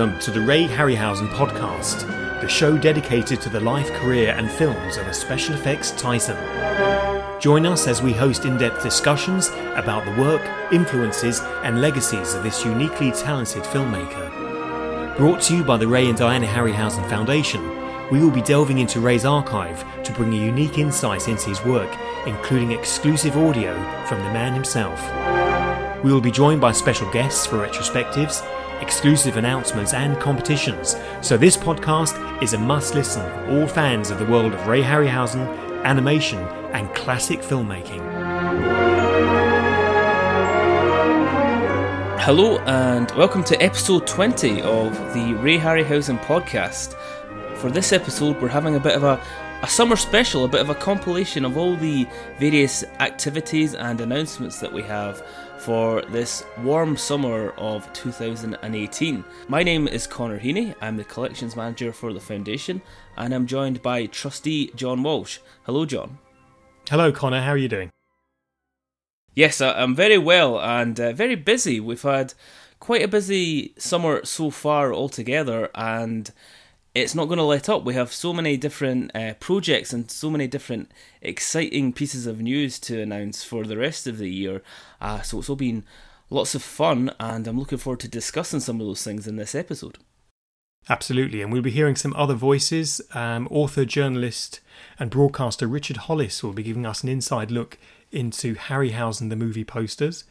Welcome to the Ray Harryhausen podcast, the show dedicated to the life, career, and films of a special effects titan. Join us as we host in depth discussions about the work, influences, and legacies of this uniquely talented filmmaker. Brought to you by the Ray and Diana Harryhausen Foundation, we will be delving into Ray's archive to bring a unique insight into his work, including exclusive audio from the man himself. We will be joined by special guests for retrospectives, exclusive announcements, and competitions. So, this podcast is a must listen for all fans of the world of Ray Harryhausen, animation, and classic filmmaking. Hello, and welcome to episode 20 of the Ray Harryhausen podcast. For this episode, we're having a bit of a a summer special, a bit of a compilation of all the various activities and announcements that we have for this warm summer of 2018. My name is Connor Heaney, I'm the collections manager for the foundation, and I'm joined by trustee John Walsh. Hello, John. Hello, Connor, how are you doing? Yes, I'm very well and uh, very busy. We've had quite a busy summer so far altogether, and it's not going to let up. We have so many different uh, projects and so many different exciting pieces of news to announce for the rest of the year. Uh, so it's all been lots of fun, and I'm looking forward to discussing some of those things in this episode. Absolutely, and we'll be hearing some other voices. Um, author, journalist, and broadcaster Richard Holliss will be giving us an inside look into Harryhausen the movie posters,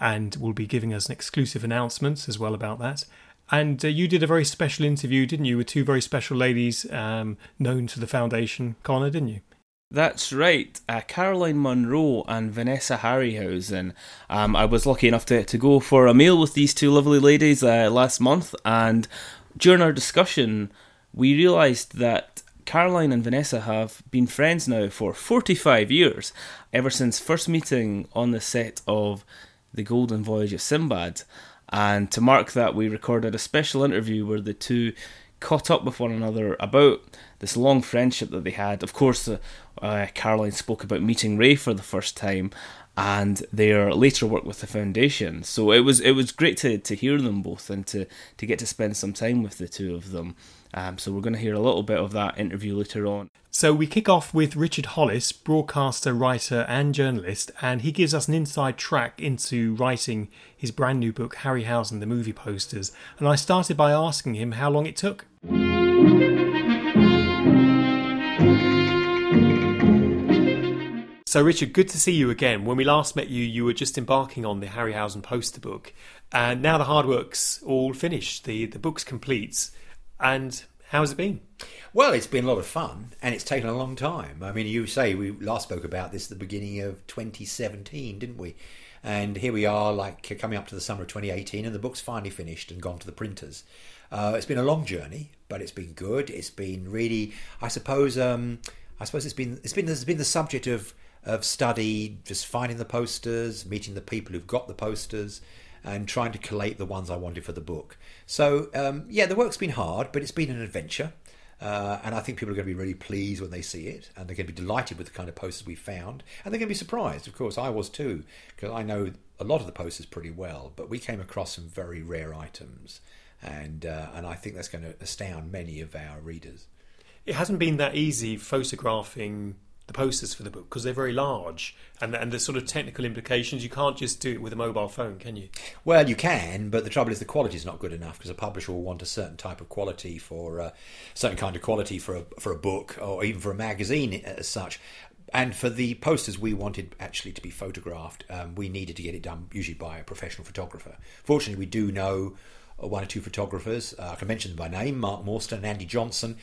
and will be giving us an exclusive announcements as well about that. And uh, you did a very special interview, didn't you, with two very special ladies um, known to the foundation, Connor, didn't you? That's right, uh, Caroline Munro and Vanessa Harryhausen. Um, I was lucky enough to, to go for a meal with these two lovely ladies uh, last month, and during our discussion, we realised that Caroline and Vanessa have been friends now for 45 years, ever since first meeting on the set of The Golden Voyage of Sinbad. And to mark that, we recorded a special interview where the two caught up with one another about this long friendship that they had. Of course, uh, uh, Caroline spoke about meeting Ray for the first time and their later work with the foundation. So it was it was great to, to hear them both and to, to get to spend some time with the two of them. Um, so we're going to hear a little bit of that interview later on. So we kick off with Richard Holliss, broadcaster, writer, and journalist, and he gives us an inside track into writing his brand new book, Harryhausen, the movie posters. And I started by asking him how long it took. So, Richard, good to see you again. When we last met you, you were just embarking on the Harryhausen poster book, and now the hard work's all finished. The the book's complete. And how's it been? Well, it's been a lot of fun, and it's taken a long time. I mean, you say we last spoke about this at the beginning of 2017, didn't we? And here we are, like coming up to the summer of 2018, and the book's finally finished and gone to the printers. Uh, it's been a long journey, but it's been good. It's been really, I suppose, um, I suppose it's been it's been it's been the subject of of study, just finding the posters, meeting the people who've got the posters, and trying to collate the ones I wanted for the book. So um, yeah, the work's been hard, but it's been an adventure. Uh, and I think people are going to be really pleased when they see it, and they're going to be delighted with the kind of posters we found, and they're going to be surprised. Of course, I was too, because I know a lot of the posters pretty well, but we came across some very rare items, and uh, and I think that's going to astound many of our readers. It hasn't been that easy photographing the posters for the book because they're very large and and the sort of technical implications. You can't just do it with a mobile phone can you? Well you can but the trouble is the quality is not good enough because a publisher will want a certain type of quality for a uh, certain kind of quality for a, for a book or even for a magazine as such. And for the posters we wanted actually to be photographed. Um, we needed to get it done usually by a professional photographer. Fortunately we do know one or two photographers. Uh, i can mention them by name mark Mawson and andy johnson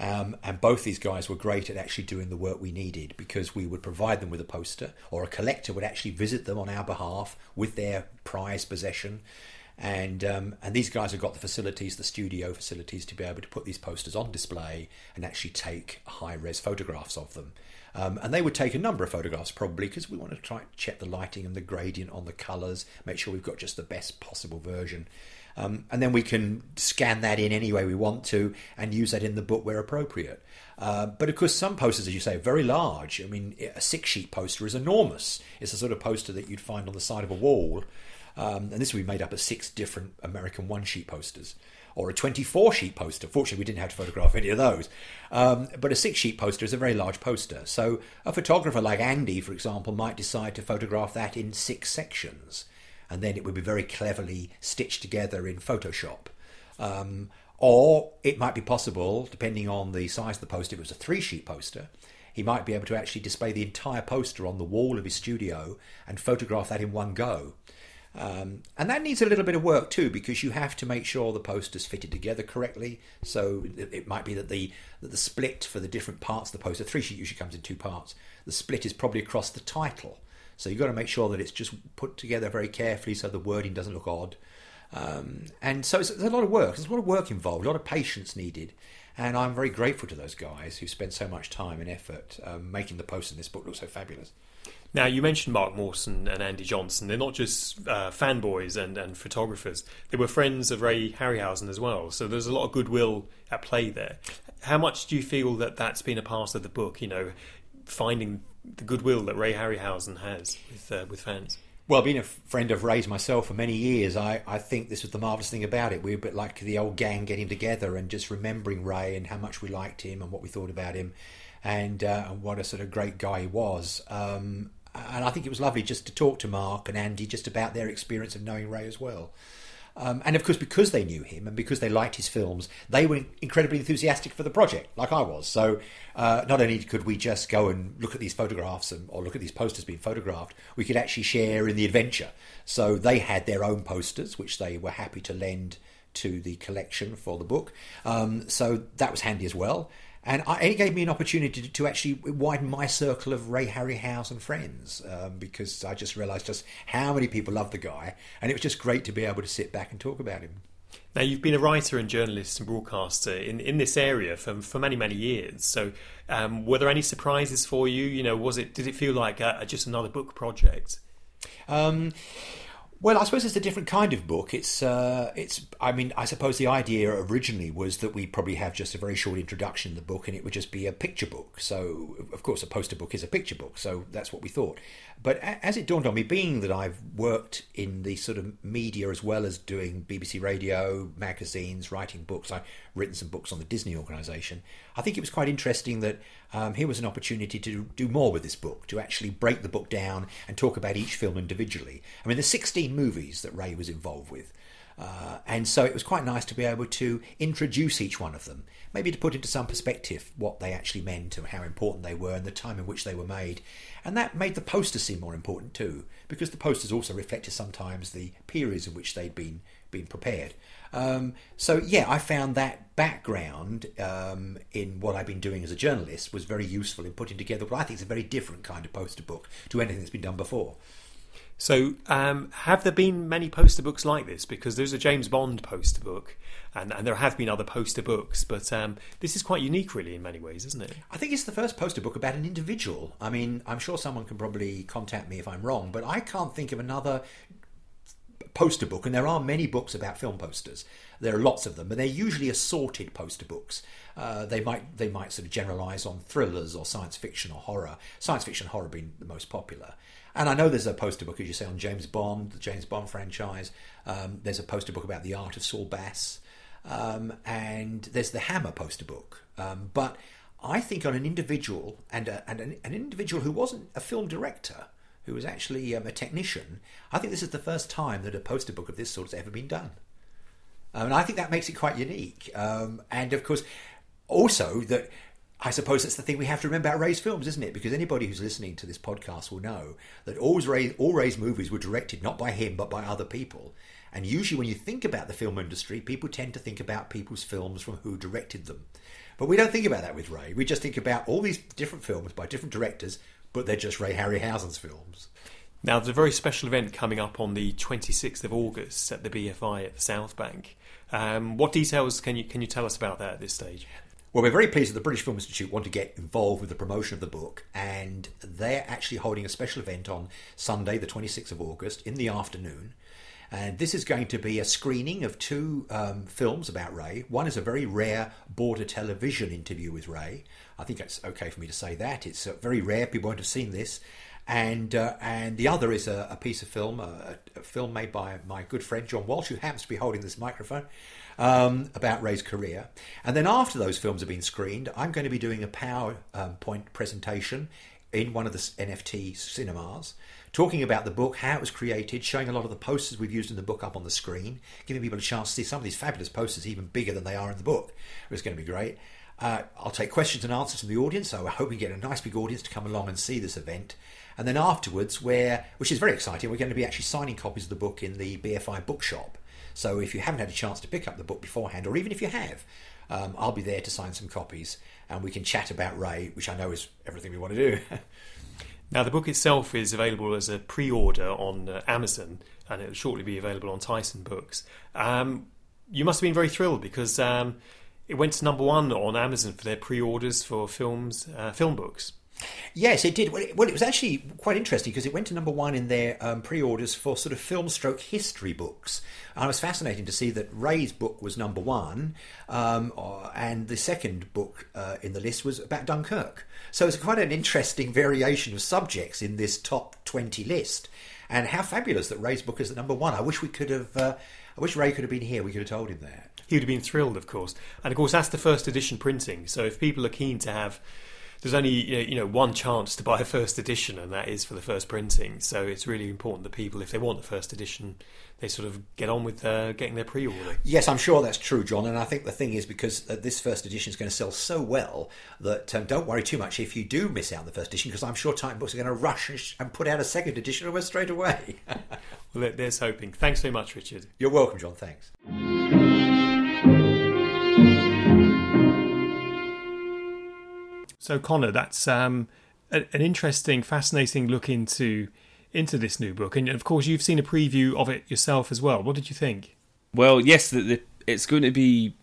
um, and both these guys were great at actually doing the work we needed because we would provide them with a poster, or a collector would actually visit them on our behalf with their prized possession. And um, and these guys have got the facilities, the studio facilities, to be able to put these posters on display and actually take high res photographs of them. Um, and they would take a number of photographs probably because we want to try and check the lighting and the gradient on the colours, make sure we've got just the best possible version. Um, and then we can scan that in any way we want to and use that in the book where appropriate. Uh, but of course, some posters, as you say, are very large. I mean, a six sheet poster is enormous. It's the sort of poster that you'd find on the side of a wall. Um, and this will be made up of six different American one sheet posters or a 24 sheet poster. Fortunately, we didn't have to photograph any of those. Um, but a six sheet poster is a very large poster. So a photographer like Andy, for example, might decide to photograph that in six sections. And then it would be very cleverly stitched together in Photoshop. Um, or it might be possible, depending on the size of the poster, if it was a three sheet poster, he might be able to actually display the entire poster on the wall of his studio and photograph that in one go. Um, and that needs a little bit of work too, because you have to make sure the poster's fitted together correctly. So it, it might be that the that the split for the different parts of the poster, three sheet usually comes in two parts. The split is probably across the title, so you've got to make sure that it's just put together very carefully, so the wording doesn't look odd. Um, and so it's, it's a lot of work. There's a lot of work involved, a lot of patience needed. And I'm very grateful to those guys who spent so much time and effort um, making the poster in this book look so fabulous. Now, you mentioned Mark Mawson and Andy Johnson. They're not just uh, fanboys and, and photographers, they were friends of Ray Harryhausen as well. So there's a lot of goodwill at play there. How much do you feel that that's been a part of the book, you know, finding the goodwill that Ray Harryhausen has with, uh, with fans? Well, being a friend of Ray's myself for many years, I, I think this was the marvellous thing about it. We were a bit like the old gang getting together and just remembering Ray and how much we liked him and what we thought about him and, uh, and what a sort of great guy he was. Um, and I think it was lovely just to talk to Mark and Andy just about their experience of knowing Ray as well. Um, and of course, because they knew him and because they liked his films, they were incredibly enthusiastic for the project, like I was. So, uh, not only could we just go and look at these photographs and, or look at these posters being photographed, we could actually share in the adventure. So, they had their own posters, which they were happy to lend to the collection for the book. Um, so, that was handy as well. And, I, it gave me an opportunity to, to, actually widen my circle of Ray Harryhausen friends um, because I just realised just how many people love the guy, and it was just great to be able to sit back and talk about him. Now, you've been a writer and journalist and broadcaster in, in this area for, for many, many years. So, um, were there any surprises for you? You know, was it did it feel like a, just another book project? Um, well, I suppose it's a different kind of book. It's, uh, it's. I mean, I suppose the idea originally was that we probably have just a very short introduction in the book, and it would just be a picture book. So, of course, a poster book is a picture book. So that's what we thought. But as it dawned on me, being that I've worked in the sort of media as well as doing BBC radio, magazines, writing books, I've written some books on the Disney organisation. I think it was quite interesting that um, here was an opportunity to do more with this book, to actually break the book down and talk about each film individually. I mean, there's 16 movies that Ray was involved with. Uh, and so it was quite nice to be able to introduce each one of them, maybe to put into some perspective what they actually meant and how important they were and the time in which they were made. And that made the posters seem more important too, because the posters also reflected sometimes the periods in which they'd been been prepared. Um, so yeah, I found that background um, in what I've been doing as a journalist was very useful in putting together what I think is a very different kind of poster book to anything that's been done before. So, um, have there been many poster books like this? Because there's a James Bond poster book, and, and there have been other poster books, but um, this is quite unique, really, in many ways, isn't it? I think it's the first poster book about an individual. I mean, I'm sure someone can probably contact me if I'm wrong, but I can't think of another poster book, and there are many books about film posters. There are lots of them, but they're usually assorted poster books. Uh, they might they might sort of generalise on thrillers or science fiction or horror. Science fiction horror being the most popular. And I know there's a poster book, as you say, on James Bond, the James Bond franchise. Um, there's a poster book about the art of Saul Bass. Um, and there's the Hammer poster book. Um, but I think on an individual, and, a, and an, an, individual who wasn't a film director, who was actually um, a technician, I think this is the first time that a poster book of this sort has ever been done. Um, and I think that makes it quite unique. Um, and of course, also that I suppose that's the thing we have to remember about Ray's films, isn't it? Because anybody who's listening to this podcast will know that all Ray's, all Ray's movies were directed not by him but by other people. And usually, when you think about the film industry, people tend to think about people's films from who directed them. But we don't think about that with Ray. We just think about all these different films by different directors, but they're just Ray Harryhausen's films. Now, there's a very special event coming up on the 26th of August at the BFI at the South Bank. Um, what details can you can you tell us about that at this stage? Well, we're very pleased that the British Film Institute want to get involved with the promotion of the book, and they're actually holding a special event on Sunday, the 26th of August, in the afternoon. And this is going to be a screening of two um, films about Ray. One is a very rare border television interview with Ray. I think it's okay for me to say that. It's uh, very rare. People won't have seen this. and uh, and the other is a, a piece of film, a, a, film made by my good friend John Walsh, who happens to be holding this microphone, um, about Ray's career. And then after those films have been screened, I'm going to be doing a PowerPoint presentation in one of the NFT cinemas, talking about the book, how it was created, showing a lot of the posters we've used in the book up on the screen, giving people a chance to see some of these fabulous posters even bigger than they are in the book. It was going to be great. Uh, I'll take questions and answers from the audience, so I hope we get a nice big audience to come along and see this event. And then afterwards, where which is very exciting, we're going to be actually signing copies of the book in the BFI bookshop. So if you haven't had a chance to pick up the book beforehand, or even if you have, um, I'll be there to sign some copies, and we can chat about Ray, which I know is everything we want to do. now, the book itself is available as a pre-order on uh, Amazon, and it will shortly be available on Titan Books. Um, you must have been very thrilled because um, it went to number one on Amazon for their pre-orders for films, uh, film books. Yes, it did. Well, it, well, it was actually quite interesting because it went to number one in their um, pre-orders for sort of film stroke history books. And it was fascinating to see that Ray's book was number one, um, uh, and the second book uh, in the list was about Dunkirk. So it's quite an interesting variation of subjects in this top twenty list. And how fabulous that Ray's book is at number one. I wish we could have. Uh, I wish Ray could have been here. We could have told him that. He would have been thrilled, of course. And of course, that's the first edition printing. So if people are keen to have there's only you know one chance to buy a first edition, and that is for the first printing. So it's really important that people, if they want the first edition, they sort of get on with uh, getting their pre-order. Yes, I'm sure that's true, John. And I think the thing is because uh, this first edition is going to sell so well that um, don't worry too much if you do miss out on the first edition, because I'm sure Titan Books are going to rush and put out a second edition almost straight away. well, there's hoping. Thanks very much, Richard. You're welcome, John. Thanks. So Connor, that's um, an interesting, fascinating look into into this new book, and of course you've seen a preview of it yourself as well. What did you think? Well, yes, the, the, it's going to be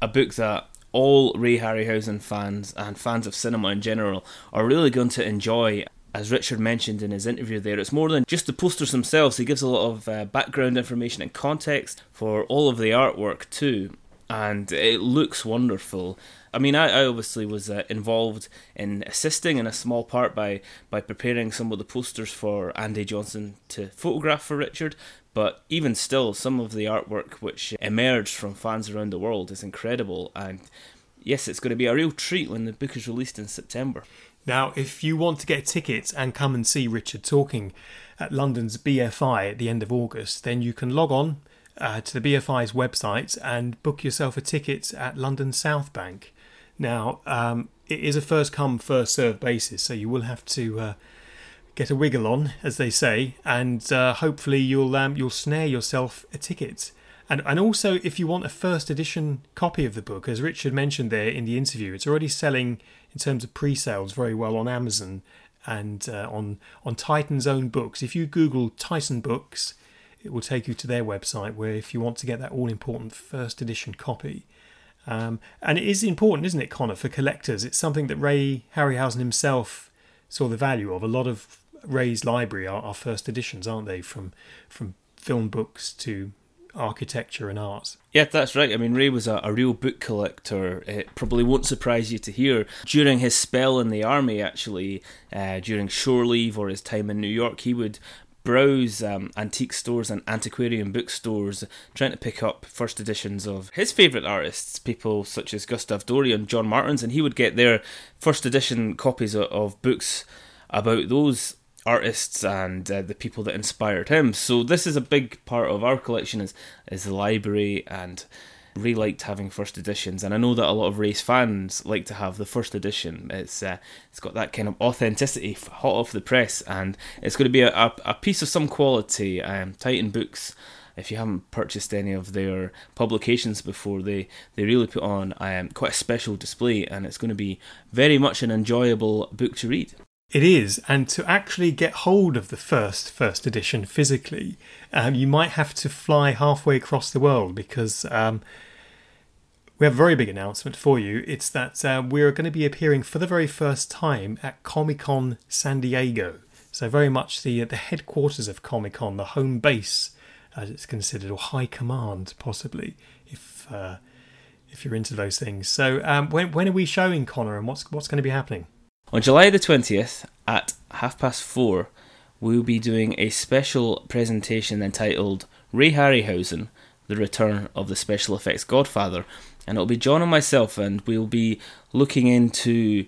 a book that all Ray Harryhausen fans and fans of cinema in general are really going to enjoy. As Richard mentioned in his interview there, it's more than just the posters themselves. He gives a lot of uh, background information and context for all of the artwork too, and it looks wonderful. I mean, I, I obviously was uh, involved in assisting in a small part by by preparing some of the posters for Andy Johnson to photograph for Richard. But even still, some of the artwork which emerged from fans around the world is incredible. And yes, it's going to be a real treat when the book is released in September. Now, if you want to get tickets and come and see Richard talking at London's BFI at the end of August, then you can log on uh, to the BFI's website and book yourself a ticket at London South Bank. Now, um, it is a first come, first served basis, so you will have to uh, get a wiggle on, as they say, and uh, hopefully you'll um, you'll snare yourself a ticket. And and also, if you want a first edition copy of the book, as Richard mentioned there in the interview, it's already selling in terms of pre-sales very well on Amazon and uh, on on Titan's own books. If you Google Titan Books, it will take you to their website, where if you want to get that all important first edition copy um, and it is important, isn't it, Connor, for collectors? It's something that Ray Harryhausen himself saw the value of. A lot of Ray's library are, are first editions, aren't they? From from film books to architecture and art. Yeah, that's right. I mean, Ray was a, a, real book collector. It probably won't surprise you to hear. During his spell in the army, actually, uh, during shore leave or his time in New York, he would browse um, antique stores and antiquarian bookstores, trying to pick up first editions of his favourite artists, people such as Gustave Doré and John Martins, and he would get their first edition copies of, of books about those artists and uh, the people that inspired him. So this is a big part of our collection is is the library and Ray liked having first editions, and I know that a lot of Ray's fans like to have the first edition. It's uh, it's got that kind of authenticity, hot off the press, and it's going to be a, a, a piece of some quality. Um, Titan Books if you haven't purchased any of their publications before, they, they really put on um, quite a special display, and it's going to be very much an enjoyable book to read. It is, and to actually get hold of the first first edition physically, um, you might have to fly halfway across the world because um, we have a very big announcement for you. It's that uh, we're going to be appearing for the very first time at Comic Con San Diego. So very much the the headquarters of Comic Con, the home base, as it's considered, or high command, possibly, if uh, if you're into those things. So um, when when are we showing Connor, and what's what's going to be happening? On July the 20th at half past four, we'll be doing a special presentation entitled Ray Harryhausen, The Return of the Special Effects Godfather. And it'll be John and myself, and we'll be looking into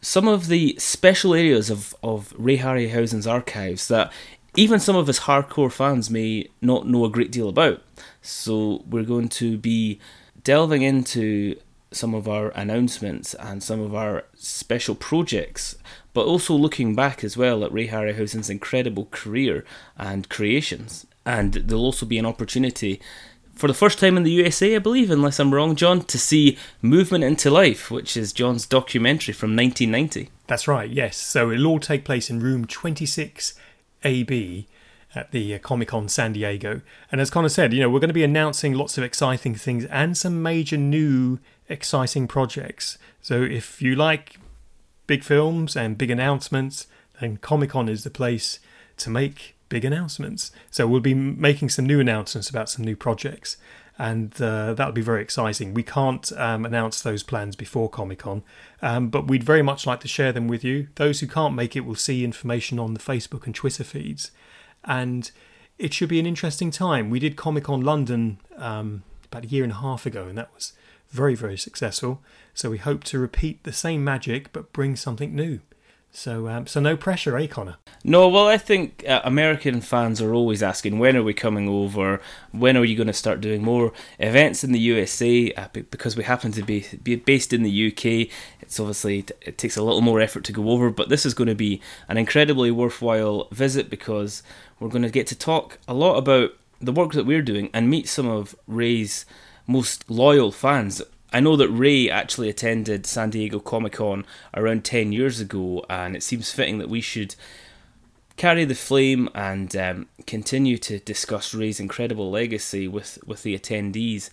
some of the special areas of, of Ray Harryhausen's archives that even some of his hardcore fans may not know a great deal about. So we're going to be delving into some of our announcements and some of our special projects, but also looking back as well at Ray Harryhausen's incredible career and creations. And there'll also be an opportunity for the first time in the USA, I believe, unless I'm wrong, John, to see Movement into Life, which is John's documentary from 1990. That's right, yes. So it'll all take place in room 26 AB at the uh, Comic Con San Diego. And as Connor said, you know, we're going to be announcing lots of exciting things and some major new exciting projects. So if you like big films and big announcements, then Comic Con is the place to make big announcements. So we'll be making some new announcements about some new projects, and uh, that'll be very exciting. We can't um, announce those plans before Comic Con, um, but we'd very much like to share them with you. Those who can't make it will see information on the Facebook and Twitter feeds, and it should be an interesting time. We did Comic Con London um, about a year and a half ago, and that was very, very successful. So we hope to repeat the same magic but bring something new. So, um, so no pressure, eh, Connor? No, well, I think uh, American fans are always asking, when are we coming over? When are you going to start doing more events in the USA? Uh, because we happen to be, be based in the UK, it's obviously it takes a little more effort to go over, but this is going to be an incredibly worthwhile visit because we're going to get to talk a lot about the work that we're doing and meet some of Ray's most loyal fans. I know that Ray actually attended San Diego Comic Con around 10 years ago, and it seems fitting that we should carry the flame and um, continue to discuss Ray's incredible legacy with, with the attendees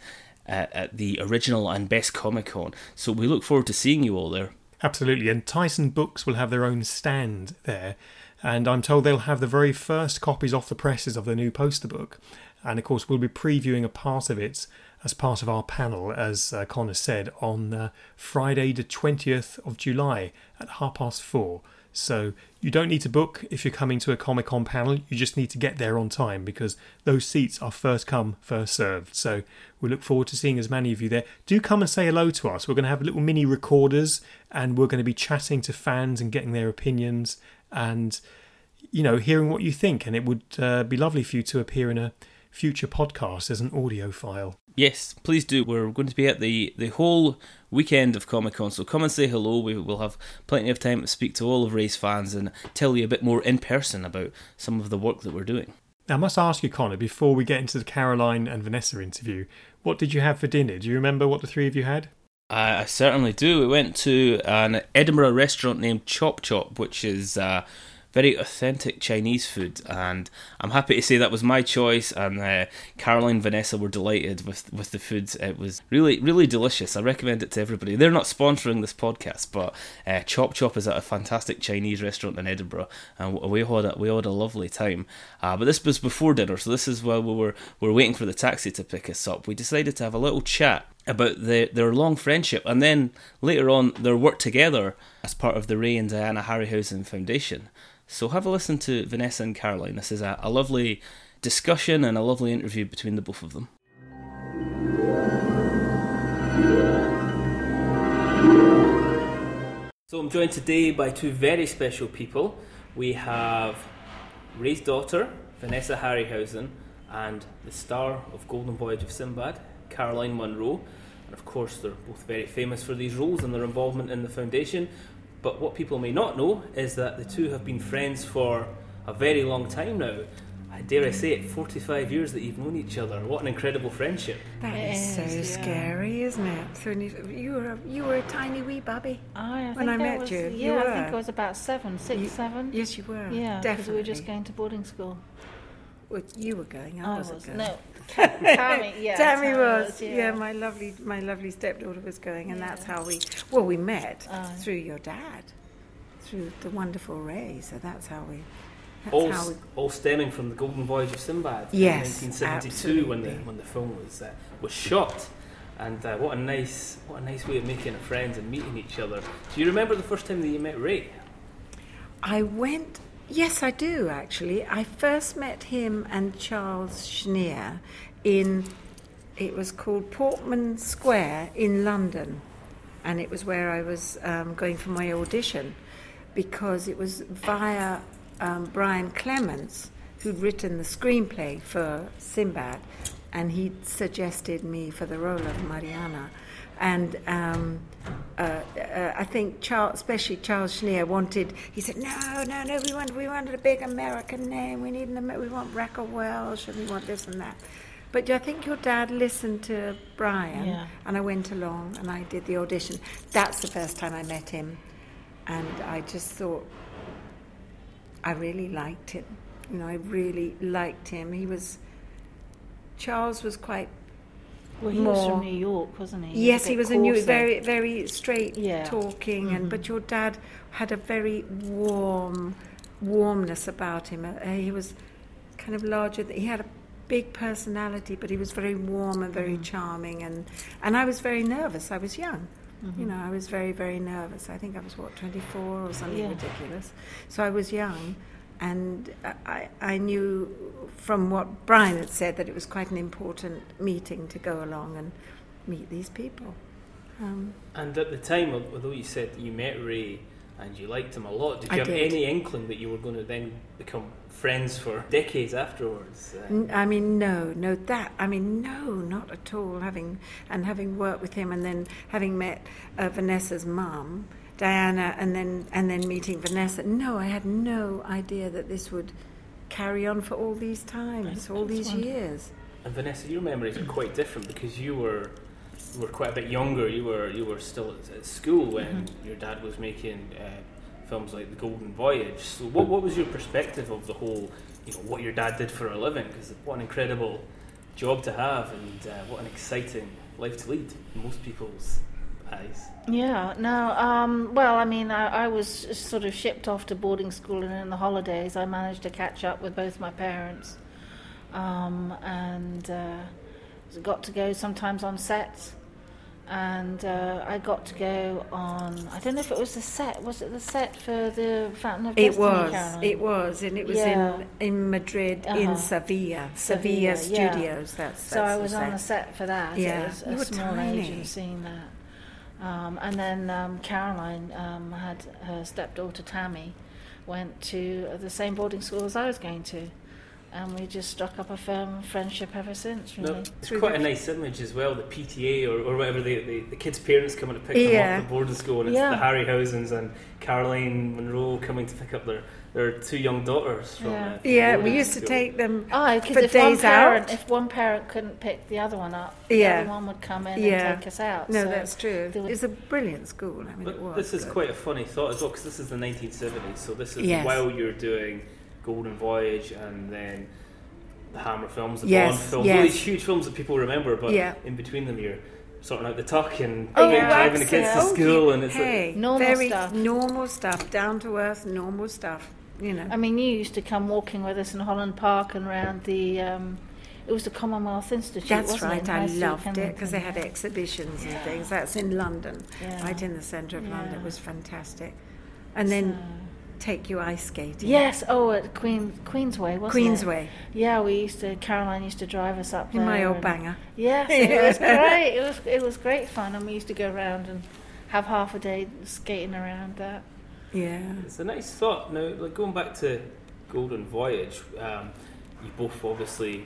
at, at the original and best Comic Con. So we look forward to seeing you all there. Absolutely, and Titan Books will have their own stand there, and I'm told they'll have the very first copies off the presses of the new poster book. And of course, we'll be previewing a part of it as part of our panel, as uh, Connor said, on uh, Friday, the 20th of July at half past four. So you don't need to book if you're coming to a Comic Con panel, you just need to get there on time because those seats are first come, first served. So we look forward to seeing as many of you there. Do come and say hello to us. We're going to have little mini recorders and we're going to be chatting to fans and getting their opinions and, you know, hearing what you think. And it would uh, be lovely for you to appear in a future podcast as an audio file. Yes, please do. We're going to be at the, the whole weekend of Comic Con, so come and say hello. We will have plenty of time to speak to all of Ray's fans and tell you a bit more in person about some of the work that we're doing. Now, I must ask you, Connor, before we get into the Caroline and Vanessa interview, what did you have for dinner? Do you remember what the three of you had? I, I certainly do. We went to an Edinburgh restaurant named Chop Chop, which is. Uh, very authentic Chinese food, and I'm happy to say that was my choice. And uh, Caroline and Vanessa were delighted with with the food. It was really really delicious. I recommend it to everybody. They're not sponsoring this podcast, but uh, Chop Chop is at a fantastic Chinese restaurant in Edinburgh, and we had a, we had a lovely time. Uh, but this was before dinner, so this is while we were we were waiting for the taxi to pick us up. We decided to have a little chat about the, their long friendship and then later on their work together as part of the Ray and Diana Harryhausen Foundation. So have a listen to Vanessa and Caroline. This is a, a lovely discussion and a lovely interview between the both of them. So I'm joined today by two very special people. We have Ray's daughter, Vanessa Harryhausen, and the star of Golden Voyage of Sinbad, Caroline Munro. And of course, they're both very famous for these roles and their involvement in the foundation. But what people may not know is that the two have been friends for a very long time now. I dare I say it, 45 years that you've known each other. What an incredible friendship. That is, so yeah. scary, isn't it? So you were a, you were a tiny wee bubby I, I when I, I met was, you. Yeah, you I think I was about seven, six, You- seven. Yes, you were. Yeah, because definitely. we were just going to boarding school. Well, you were going. I, I wasn't was going. no. Tammy, yeah, Tammy Tammy was. was, yeah. yeah. my lovely, my lovely stepdaughter was going, and that's how we. Well, we met Oh. through your dad, through the wonderful Ray. So that's how we. That's All, how we. all stemming from the Golden Voyage of Sinbad Yes, in 1972 when the when the film was uh, was shot. And uh, what a nice what a nice way of making friends and meeting each other. Do you remember the first time that you met Ray? I went. Yes, I do actually. I first met him and Charles Schneer in. It was called Portman Square in London, and it was where I was um, going for my audition, because it was via um, Brian Clemens, who'd written the screenplay for Sinbad, and he suggested me for the role of Margiana. And um, uh, uh, I think Charles, especially Charles Schneer, wanted. He said, "No, no, no. We want, we wanted a big American name. We need an, we want Raquel Welch, and we want this and that." But I think your dad listened to Brian, Yeah. and I went along and I did the audition. That's the first time I met him, and I just thought I really liked him. You know, I really liked him. He was. Charles was quite. Well, he was from New York, wasn't he? Yes, a he was a new, very, very straight Yeah. talking, and but your dad had a very warm warmness about him. Uh, he was kind of larger. He had a big personality, but he was very warm and Mm-hmm. very charming. And and I was very nervous. I was young. Mm-hmm. You know, I was very, very nervous. I think I was what twenty four or something Yeah. ridiculous. So I was young, and I, I knew from what Brian had said that it was quite an important meeting to go along and meet these people. Um, And at the time, al- although you said you met Ray and you liked him a lot, did you I have did. any inkling that you were going to then become friends for decades afterwards? Uh, N- I mean, no, no, that. I mean, no, not at all. Having and having worked with him, and then having met uh, Vanessa's mum, Diana, and then and then meeting Vanessa. No, I had no idea that this would carry on for all these times, all these wonderful. years. And Vanessa, your memories are quite different because you were you were quite a bit younger. You were you were still at, at school when your dad was making uh, films like The Golden Voyage. So, what what was your perspective of the whole, you know, what your dad did for a living? Because what an incredible job to have, and uh, what an exciting life to lead most people's eyes. Yeah, no, um, well, I mean, I, I was sort of shipped off to boarding school, and in the holidays, I managed to catch up with both my parents, um, and uh, got to go sometimes on sets, and uh, I got to go on. I don't know if it was the set. Was it the set for the Fountain of the? It was, Caroline? it was, and it was Yeah. in in Madrid, Uh-huh. in Sevilla, Sevilla, Sevilla, yeah. Studios. That's, So that's I the was on the set. set for that. Yeah. It was You were small tiny. agency in that. Um, and then um, Caroline um, had her stepdaughter Tammy went to the same boarding school as I was going to. And we just struck up a firm friendship ever since, No, it's Through quite a nice image as well. The PTA or, or whatever the, the, the kids' parents coming to pick them up at boarding school, and it's Yeah. the Harryhausens and Caroline Munro coming to pick up their, their two young daughters from. Yeah. Uh, from Yeah, we used to school. take them Oh, for because if one days parent, out. if one parent couldn't pick the other one up, Yeah. the other one would come in Yeah. and take us out. No, so that's true. there was- It's a brilliant school. I mean, it was. this is good. quite a funny thought as well, because this is the 1970s. So this is Yes. while you're doing Golden Voyage and then the Hammer films, the Yes, Bond films, yes. all these huge films that people remember. But Yeah. in between them, you're sorting out the tuck and Oh, driving driving the kids to absolutely. school, and it's a- hey, Normal very stuff. normal stuff, down to earth, normal stuff. You know. I mean, you used to come walking with us in Holland Park and around the. Um, it was the Commonwealth Institute. That's right. It? I loved it because they had exhibitions and things. That's in London, Yeah. right in the centre of London. It was fantastic. And then take you ice skating. Yes. Oh, at Queen Queensway, wasn't it? Queensway Yeah, we used to. Caroline used to drive us up in my old banger. Yes, it was great. It was it was great fun, and we used to go around and have half a day skating around that. Yeah. It's a nice thought. Now, like going back to Golden Voyage, um, you both obviously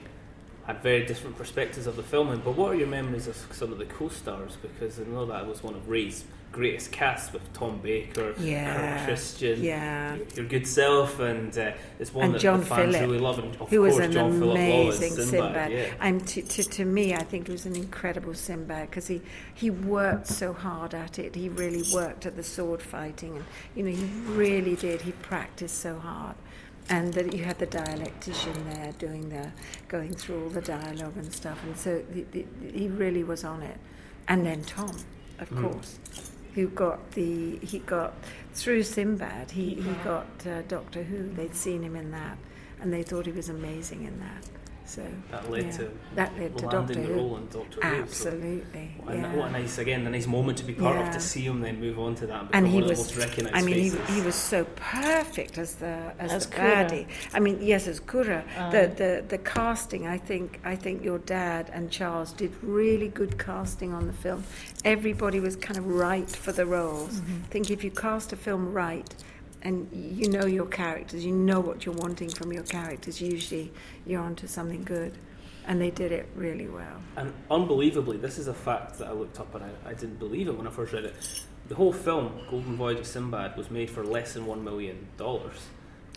had very different perspectives of the filming. But what are your memories of some of the co-stars? Because I know that was one of Ray's greatest casts with Tom Baker, Yeah. Christian, Yeah. your, good self, and uh, it's one And that John the fans Phillip, really love. And of Who was an John amazing Sinbad. Sinbad. Yeah. I'm to, to, to me, I think it was an incredible Sinbad because he, he worked so hard at it. He really worked at the sword fighting, and you know he really did. He practiced so hard, and that you had the dialectician there doing the going through all the dialogue and stuff, and so the, the, he really was on it. And then Tom, of Mm. course, who got the he got through Sinbad He he got uh, Doctor Who. They'd seen him in that, and they thought he was amazing in that. So That led yeah, to that led to landing Doctor the Who. role in Doctor Who. so Absolutely. What a, what a nice, again, a nice moment to be part of to see him then move on to that and and he one of the was most recognised I mean he, faces. he was so perfect as the as, As the baddie I mean yes as Koura Uh. the, the the casting I think I think your dad and Charles did really good casting on the film everybody was kind of right for the roles Mm-hmm. I think if you cast a film right and you know your characters you know what you're wanting from your characters usually you're onto something good and they did it really well And unbelievably, this is a fact that I looked up and I, I didn't believe it when I first read it. The whole film, Golden Voyage of Sinbad, was made for less than $1 million,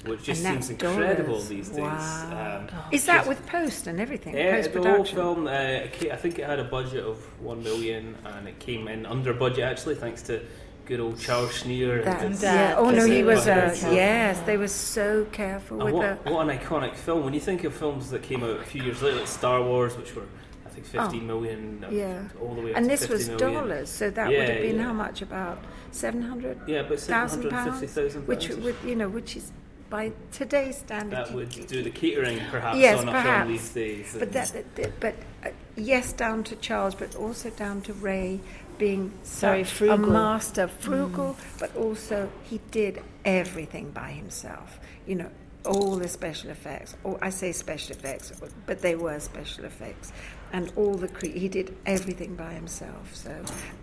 which just seems incredible dollars. these days. Wow. Um, is that with post and everything Yeah, post the whole film, uh, I think it had a budget of one million, and it came in under budget actually, thanks to good old Charles Schneer. yeah. Oh no, he was a budget. yes. They were so careful And with what, the. what an iconic film! When you think of films that came out a few years later, like Star Wars, which were I think fifteen million, uh, Oh, Yeah. all the way up And this 50 was million. dollars, so that Yeah, would have been yeah. how much? About seven hundred Yeah, but seven hundred fifty thousand which would you know, which is by today's standards. that would do the catering perhaps Yes, on a perhaps. film these days. But that, that, that- but uh, yes, down to Charles, but also down to Ray being Very such frugal. a master, frugal, but also he did everything by himself. You know, all the special effects. Or I say special effects, but they were special effects, and all the cre- he did everything by himself. So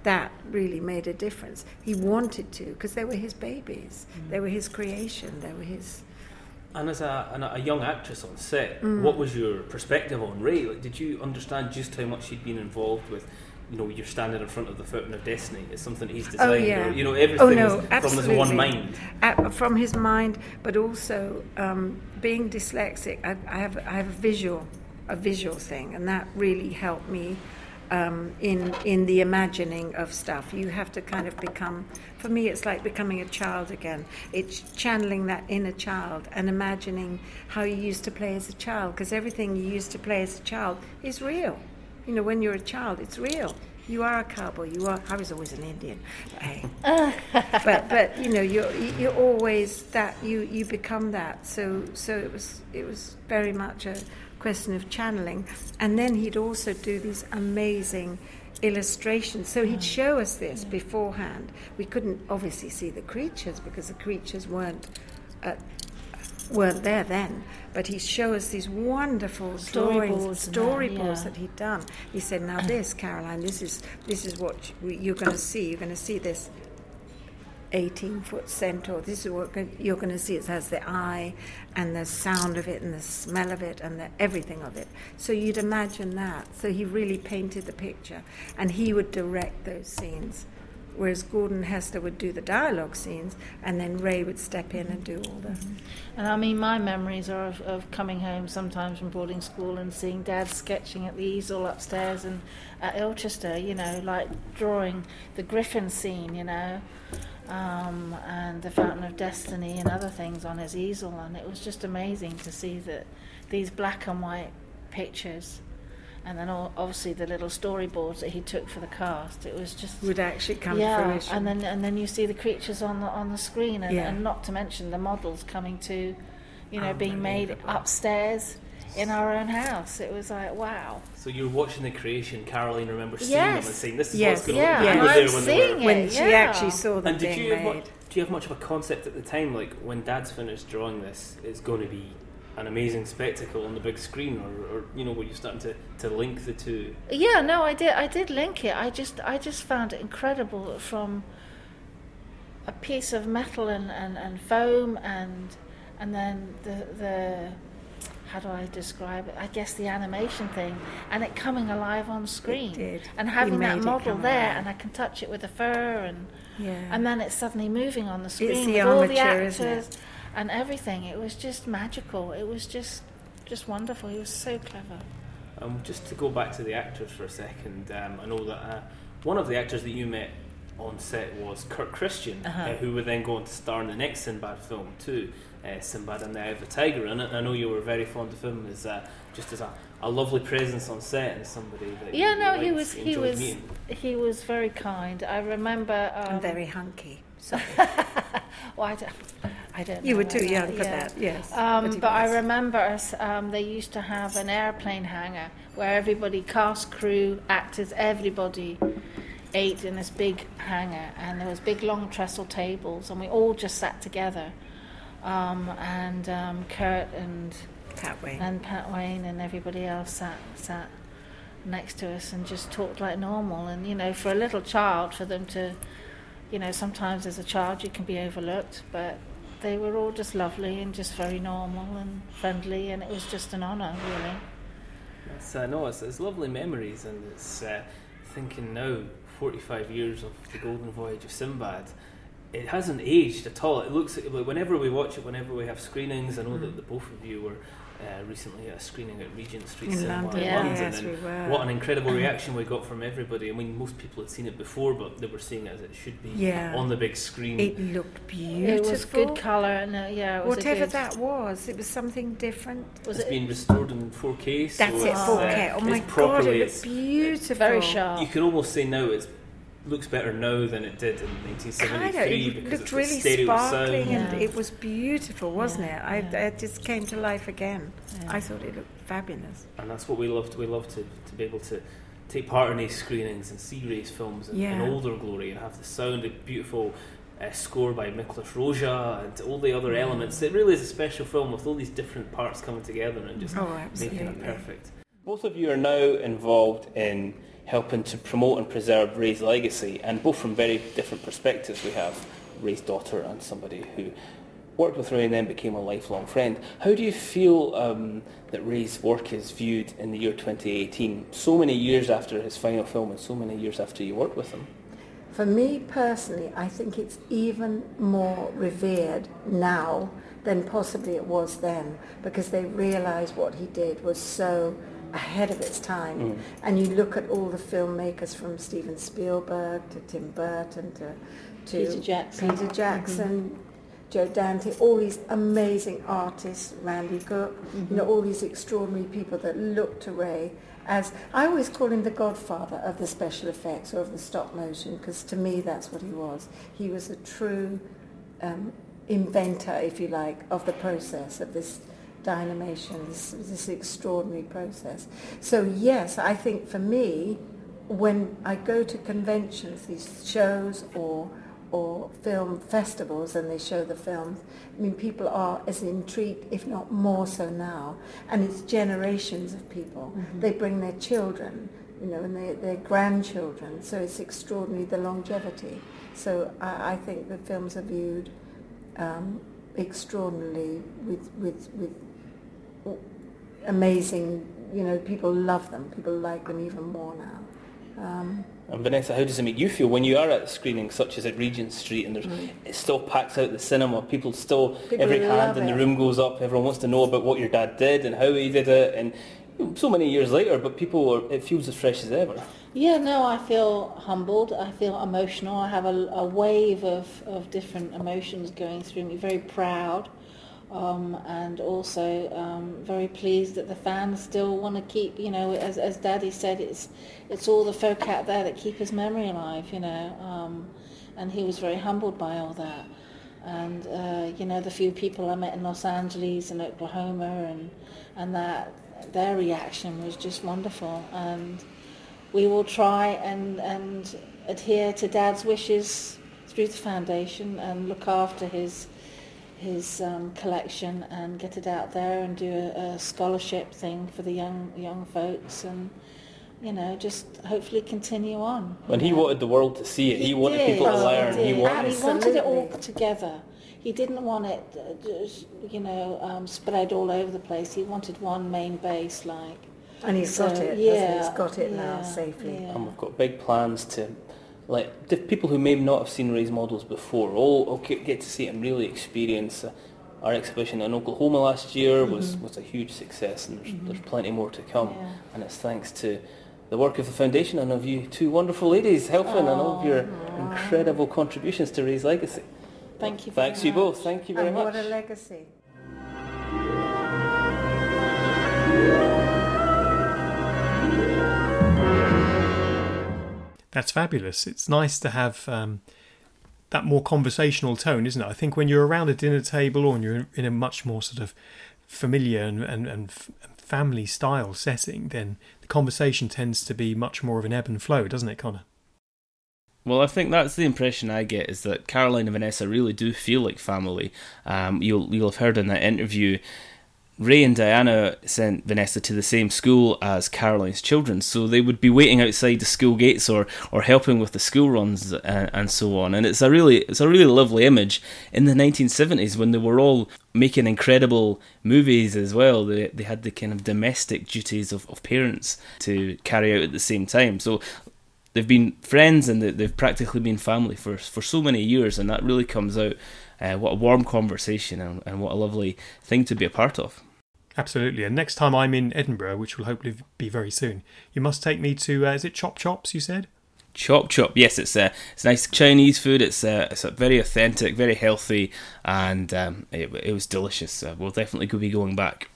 that really made a difference. He wanted to because they were his babies. They were his creation. They were his. And as a, an- a young actress on set, Mm. what was your perspective on Ray? Like, did you understand just how much he'd been involved with? You know, you're standing in front of the Fountain of Destiny. It's something he's designed. Oh yeah. Or, you know, everything oh, no, is absolutely. from his one mind. Uh, from his mind, but also um, being dyslexic, I, I have I have a visual a visual thing, and that really helped me um, in in the imagining of stuff. You have to kind of become. For me, it's like becoming a child again. It's channeling that inner child and imagining how you used to play as a child, because everything you used to play as a child is real. You know, when you're a child, it's real. You are a cowboy. You are. I was always an Indian. Hey. but but you know you're you're always that you you become that. So so it was it was very much a question of channeling. And then he'd also do these amazing illustrations. So he'd show us this beforehand. We couldn't obviously see the creatures because the creatures weren't. Uh, weren't there then, but he'd show us these wonderful drawings, Storyboards yeah. that he'd done. He said, "Now this, Caroline, this is this is what you- you're going to see. You're going to see this 18 foot centaur. This is what you're going to see. It has the eye and the sound of it and the smell of it and the everything of it. So you'd imagine that. So he really painted the picture and he would direct those scenes. Whereas Gordon Hessler would do the dialogue scenes and then Ray would step in and do all the. And I mean, my memories are of, of coming home sometimes from boarding school and seeing Dad sketching at the easel upstairs and at Ilchester, you know, like drawing the Griffin scene, you know, um, and the Fountain of Destiny and other things on his easel. And it was just amazing to see that these black and white pictures. And then all, obviously the little storyboards that he took for the cast. It was just Would actually come to yeah, fruition. and then and then you see the creatures on the on the screen, and, Yeah. and not to mention the models coming to, you know, oh, being made upstairs in our own house. It was like wow. So you're watching the creation. Caroline remembers seeing Yes. them and saying, "This is Yes. what's going to Yeah, look." and You I'm there when they were. it. when she actually saw them And did being you have made. much, do you have much of a concept at the time, like when Dad's finished drawing this, it's going to be an amazing spectacle on the big screen, or, or you know, were you're starting to, to link the two? Yeah, no, I did. I did link it. I just, I just found it incredible from a piece of metal and, and, and foam, and and then the the how do I describe it? I guess the animation thing, and it coming alive on screen, did. and having that model there, alive. and I can touch it with a fur, and Yeah. and then it's suddenly moving on the screen the with all the armature, isn't it? actors and everything. It was just magical. It was just just wonderful. He was so clever. Um, just to go back to the actors for a second, um, I know that uh, one of the actors that you met on set was Kurt Christian, Uh-huh. uh, who would then go on to star in the next Sinbad film too, uh, Sinbad and the Eye of the Tiger. And I I know you were very fond of him as uh, just as a, a lovely presence on set and somebody that Yeah, you no, he liked, was he was meeting. he was very kind. I remember um, and very hunky. Sorry. well, I don't, I don't. You know were too young that, for yeah. that, yes. Um, but I remember us, um, they used to have an airplane hangar where everybody, cast, crew, actors, everybody ate in this big hangar, and there was big long trestle tables, and we all just sat together. Um, and um, Kurt and That way. and Pat Wayne and everybody else sat sat next to us and just talked like normal. And you know, for a little child, for them to, you know, sometimes as a child you can be overlooked, but they were all just lovely and just very normal and friendly, and it was just an honour, really. It's, uh, no, it's, it's lovely memories, and it's uh, thinking now, 45 years of the Golden Voyage of Sinbad. It hasn't aged at all. It looks like whenever we watch it, whenever we have screenings. I know that the both of you were uh, recently at a screening at Regent Street In Cinema London, in Yeah. London, yes, and we were. what an incredible reaction we got from everybody. I mean, most people had seen it before, but they were seeing it as it should be Yeah. on the big screen. It looked beautiful. It was good colour, and uh, yeah, it was Whatever good- that was, it was something different. Was it's it been restored in 4K. So That's it, 4K. uh, oh my it's god, it looked beautiful. very sharp. You can almost say now it looks better now than it did in 1973 Kind of, it because looked really sparkling sound. and Yeah. it was beautiful, wasn't Yeah, it? I, yeah. it just came to life again. Yeah. I thought it looked fabulous. and that's what we loved. We love to, to be able to take part in these screenings and see Ray's films in, in Yeah. older glory and have the sound, the beautiful uh, score by Miklos Rozsa and all the other elements. It really is a special film with all these different parts coming together and just Oh, making it perfect. Both of you are now involved in helping to promote and preserve Ray's legacy, and both from very different perspectives. We have Ray's daughter and somebody who worked with Ray and then became a lifelong friend. How do you feel um, that Ray's work is viewed in the year 2018, so many years after his final film and so many years after you worked with him? For me personally, I think it's even more revered now than possibly it was then because they realise what he did was so ahead of its time. Mm. And you look at all the filmmakers from Steven Spielberg to Tim Burton to, to Peter Jackson. Peter Jackson, Joe Dante, all these amazing artists, Randy Cook, you know, all these extraordinary people that look to Ray as, I always call him the godfather of the special effects or of the stop motion, because to me that's what he was. He was a true um, inventor, if you like, of the process of this dynamation, this, this extraordinary process. So yes, I think for me, when I go to conventions, these shows or or film festivals and they show the films, I mean people are as intrigued, if not more so now, and it's generations of people. They bring their children, you know, and their, their grandchildren, so it's extraordinary the longevity. So I, I think the films are viewed um, extraordinarily with, with, with amazing, you know, people love them, people like them even more now. Um, And Vanessa, how does it make you feel when you are at screenings such as at Regent Street and there's, it still packs out the cinema? People still, People every hand love in the room goes up. Everyone wants to know about what your dad did and how he did it. And you know, so many years later, but people, are, it feels as fresh as ever. Yeah, no, I feel humbled. I feel emotional. I have a, a wave of, of different emotions going through me. Very proud, um, and also um, very pleased that the fans still want to keep. You know, as as Daddy said, it's it's all the folk out there that keep his memory alive. You know, um, and he was very humbled by all that. And uh, you know, the few people I met in Los Angeles and Oklahoma, and and that their reaction was just wonderful. And we will try and, and adhere to Dad's wishes through the foundation and look after his his um, collection and get it out there and do a, a scholarship thing for the young young folks and you know just hopefully continue on. When he Yeah. wanted the world to see it, he, wanted did. people to Oh, learn. He, He wanted he wanted it all together. He didn't want it, uh, you know, um, spread all over the place. He wanted one main base, like. and he's So, got it, he? yeah, he's got it now safely. yeah. And we've got big plans to let diff- people who may not have seen Ray's models before all all get get to see it and really experience. Uh, our exhibition in Oklahoma last year was, was a huge success, and there's, there's plenty more to come. Yeah. And it's thanks to the work of the foundation and of you two wonderful ladies helping and all of your incredible contributions to Ray's legacy. Thank you. very Thanks you much. both. Thank you very and much. what a legacy. That's fabulous. It's nice to have um, that more conversational tone, isn't it? I think when you're around a dinner table or you're in a much more sort of familiar and, and, and family style setting, then the conversation tends to be much more of an ebb and flow, doesn't it, Connor? Well, I think that's the impression I get is that Caroline and Vanessa really do feel like family. Um, you'll you'll have heard in that interview Ray and Diana sent Vanessa to the same school as Caroline's children, so they would be waiting outside the school gates or, or helping with the school runs and, and so on. And it's a really it's a really lovely image in the 1970s when they were all making incredible movies as well. They they had the kind of domestic duties of, of parents to carry out at the same time. So they've been friends and they've practically been family for for so many years, and that really comes out uh, what a warm conversation and, and what a lovely thing to be a part of. Absolutely. And next time I'm in Edinburgh, which will hopefully be very soon, you must take me to, uh, is it Chop Chops, you said? Chop Chop, yes, it's uh, it's nice Chinese food. It's uh, it's very authentic, very healthy, and um, it, it was delicious. Uh, we'll definitely be going back.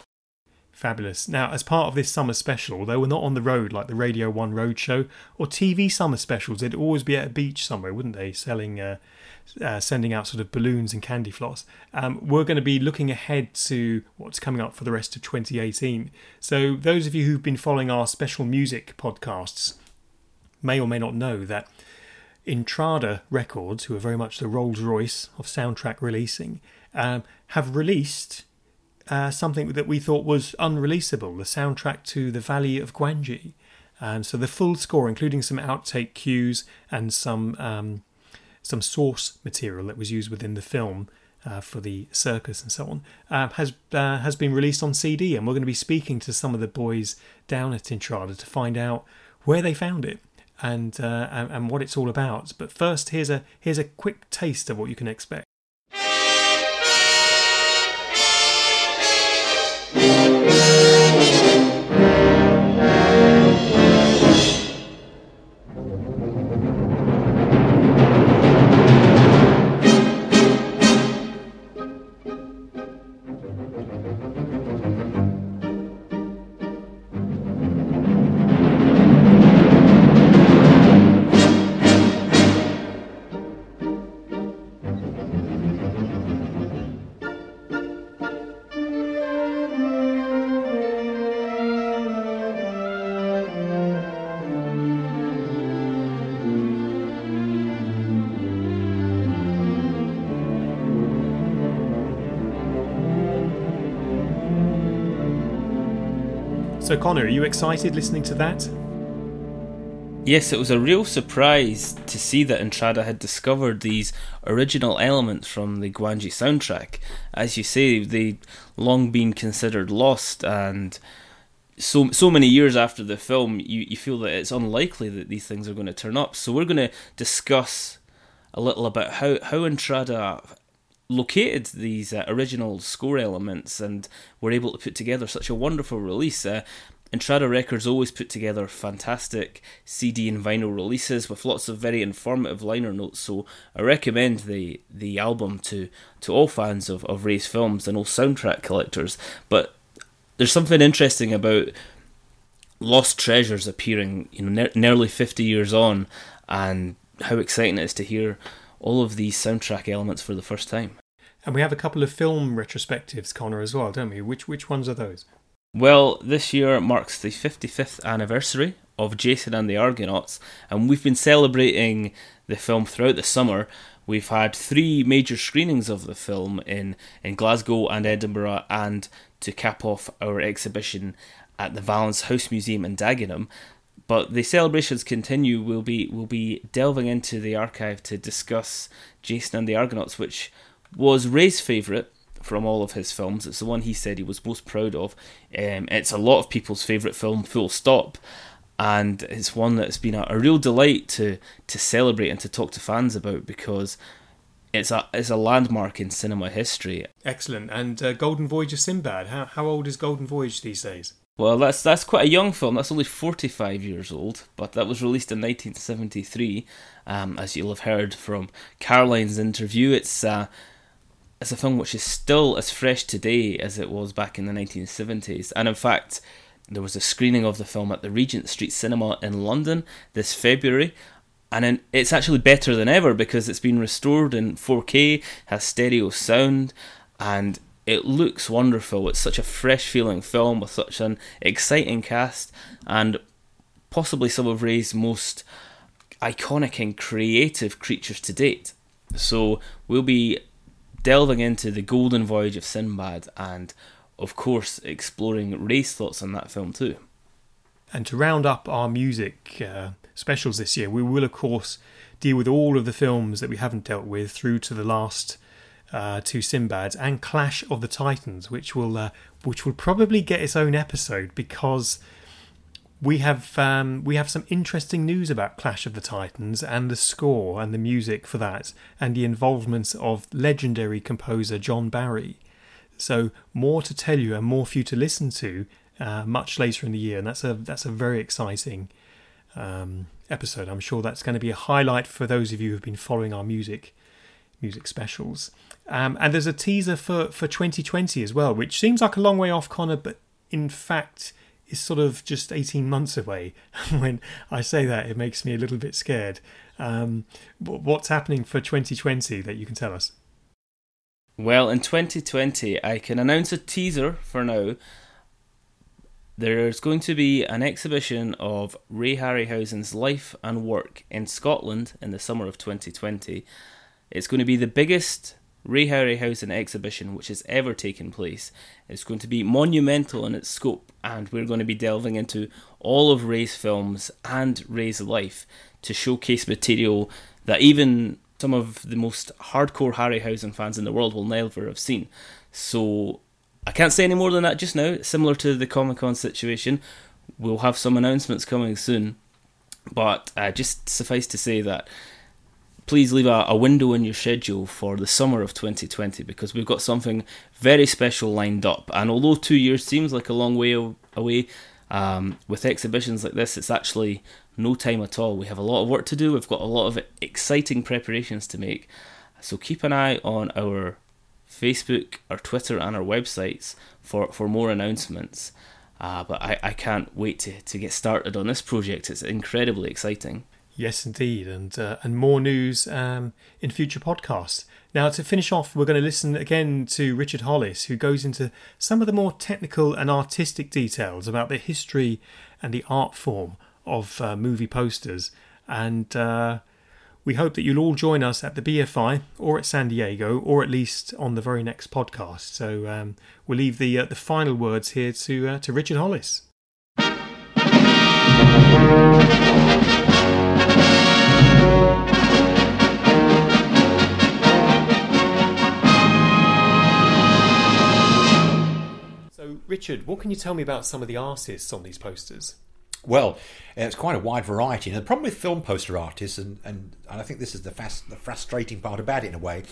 Fabulous. Now, as part of this summer special, although we're not on the road like the Radio 1 Road Show or TV summer specials, they'd always be at a beach somewhere, wouldn't they? Selling, uh, uh, sending out sort of balloons and candy floss. Um, we're going to be looking ahead to what's coming up for the rest of 2018. So, those of you who've been following our special music podcasts may or may not know that Intrada Records, who are very much the Rolls Royce of soundtrack releasing, um, have released uh, something that we thought was unreleasable the soundtrack to The Valley of Gwangi. Um, so the full score, including some outtake cues and some um, some source material that was used within the film uh, for the circus and so on, uh, has uh, has been released on CD, and we're going to be speaking to some of the boys down at Intrada to find out where they found it and, uh, and and what it's all about. But first, here's a here's a quick taste of what you can expect. Connor, are you excited listening to that? Yes, it was a real surprise to see that Intrada had discovered these original elements from the Gwangi soundtrack. As you say, they'd long been considered lost, and so so many years after the film, you, you feel that it's unlikely that these things are going to turn up. So we're going to discuss a little about how, how Intrada located these uh, original score elements and were able to put together such a wonderful release. Uh, Intrada Records always put together fantastic CD and vinyl releases with lots of very informative liner notes. So I recommend the the album to to all fans of of Ray's films and all soundtrack collectors. But there's something interesting about lost treasures appearing, you know, ne- nearly 50 years on, and how exciting it is to hear all of these soundtrack elements for the first time. And we have a couple of film retrospectives, Connor, as well, don't we? Which which ones are those? Well, this year marks the 55th anniversary of Jason and the Argonauts, and we've been celebrating the film throughout the summer. We've had three major screenings of the film in, in Glasgow and Edinburgh, and to cap off our exhibition at the Valence House Museum in Dagenham. But the celebrations continue. We'll be we'll be delving into the archive to discuss Jason and the Argonauts, which was Ray's favourite from all of his films. It's the one he said he was most proud of. Um, it's a lot of people's favourite film, full stop. And it's one that's been a, a, real delight to to celebrate and to talk to fans about because it's a it's a landmark in cinema history. Excellent. And uh, Golden Voyage of Sinbad. How how old is Golden Voyage these days? Well, that's that's quite a young film. That's only 45 years old, but that was released in 1973. Um, as you'll have heard from Caroline's interview, it's uh, it's a film which is still as fresh today as it was back in the 1970s. And in fact, there was a screening of the film at the Regent Street Cinema in London this February, and it's actually better than ever because it's been restored in 4K, has stereo sound, and it looks wonderful. It's such a fresh feeling film with such an exciting cast, and possibly some of Ray's most iconic and creative creatures to date. So we'll be delving into the golden voyage of Sinbad and, of course, exploring Ray's thoughts on that film too. And to round up our music uh, specials this year, we will, of course, deal with all of the films that we haven't dealt with through to the last uh, two Sinbads and Clash of the Titans, which will uh, which will probably get its own episode because we have um, we have some interesting news about Clash of the Titans and the score and the music for that and the involvement of legendary composer John Barry. So more to tell you and more for you to listen to uh, much later in the year, and that's a that's a very exciting um, episode. I'm sure that's going to be a highlight for those of you who've been following our music music specials. Um, and there's a teaser for for 2020 as well, which seems like a long way off, Connor, but in fact is sort of just 18 months away. when I say that, it makes me a little bit scared. Um, what's happening for 2020 that you can tell us? Well, in 2020, I can announce a teaser for now. There's going to be an exhibition of Ray Harryhausen's life and work in Scotland in the summer of 2020. It's going to be the biggest Ray Harryhausen exhibition which has ever taken place. It's going to be monumental in its scope, and we're going to be delving into all of Ray's films and Ray's life to showcase material that even some of the most hardcore Harryhausen fans in the world will never have seen. So I can't say any more than that just now. Similar to the Comic Con situation, we'll have some announcements coming soon. But uh, just suffice to say that please leave a, a, window in your schedule for the summer of 2020 because we've got something very special lined up. And although two years seems like a long way away, um, with exhibitions like this, it's actually no time at all. We have a lot of work to do, we've got a lot of exciting preparations to make. So keep an eye on our Facebook, our Twitter, and our websites for, for more announcements. Uh, but I, I can't wait to, to get started on this project. It's incredibly exciting. Yes, indeed, and uh, and more news um, in future podcasts. Now, to finish off, we're going to listen again to Richard Holliss, who goes into some of the more technical and artistic details about the history and the art form of uh, movie posters. And uh, we hope that you'll all join us at the BFI or at San Diego, or at least on the very next podcast. So um, we'll leave the uh, the final words here to uh, to Richard Holliss. Richard, what can you tell me about some of the artists on these posters? Well, it's quite a wide variety. And the problem with film poster artists, and, and, and I think this is the, fast, the frustrating part about it in a way,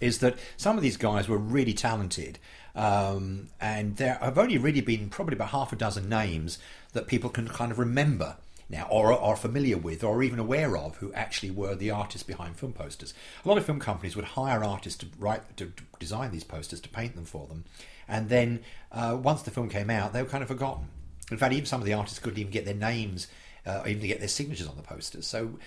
is that some of these guys were really talented. Um, and there have only really been probably about half a dozen names that people can kind of remember now or are familiar with or even aware of who actually were the artists behind film posters. A lot of film companies would hire artists to write to design these posters to paint them for them and then uh, once the film came out, they were kind of forgotten. In fact, even some of the artists couldn't even get their names, uh, even to get their signatures on the posters. So,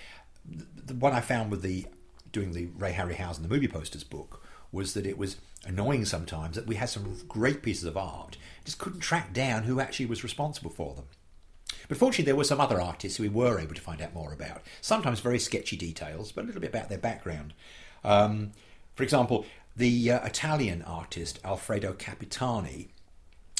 the, the one I found with the doing the Ray Harryhausen the movie posters book was that it was annoying sometimes that we had some great pieces of art, just couldn't track down who actually was responsible for them. But fortunately, there were some other artists who we were able to find out more about. Sometimes very sketchy details, but a little bit about their background. Um, for example, the uh, Italian artist Alfredo Capitani.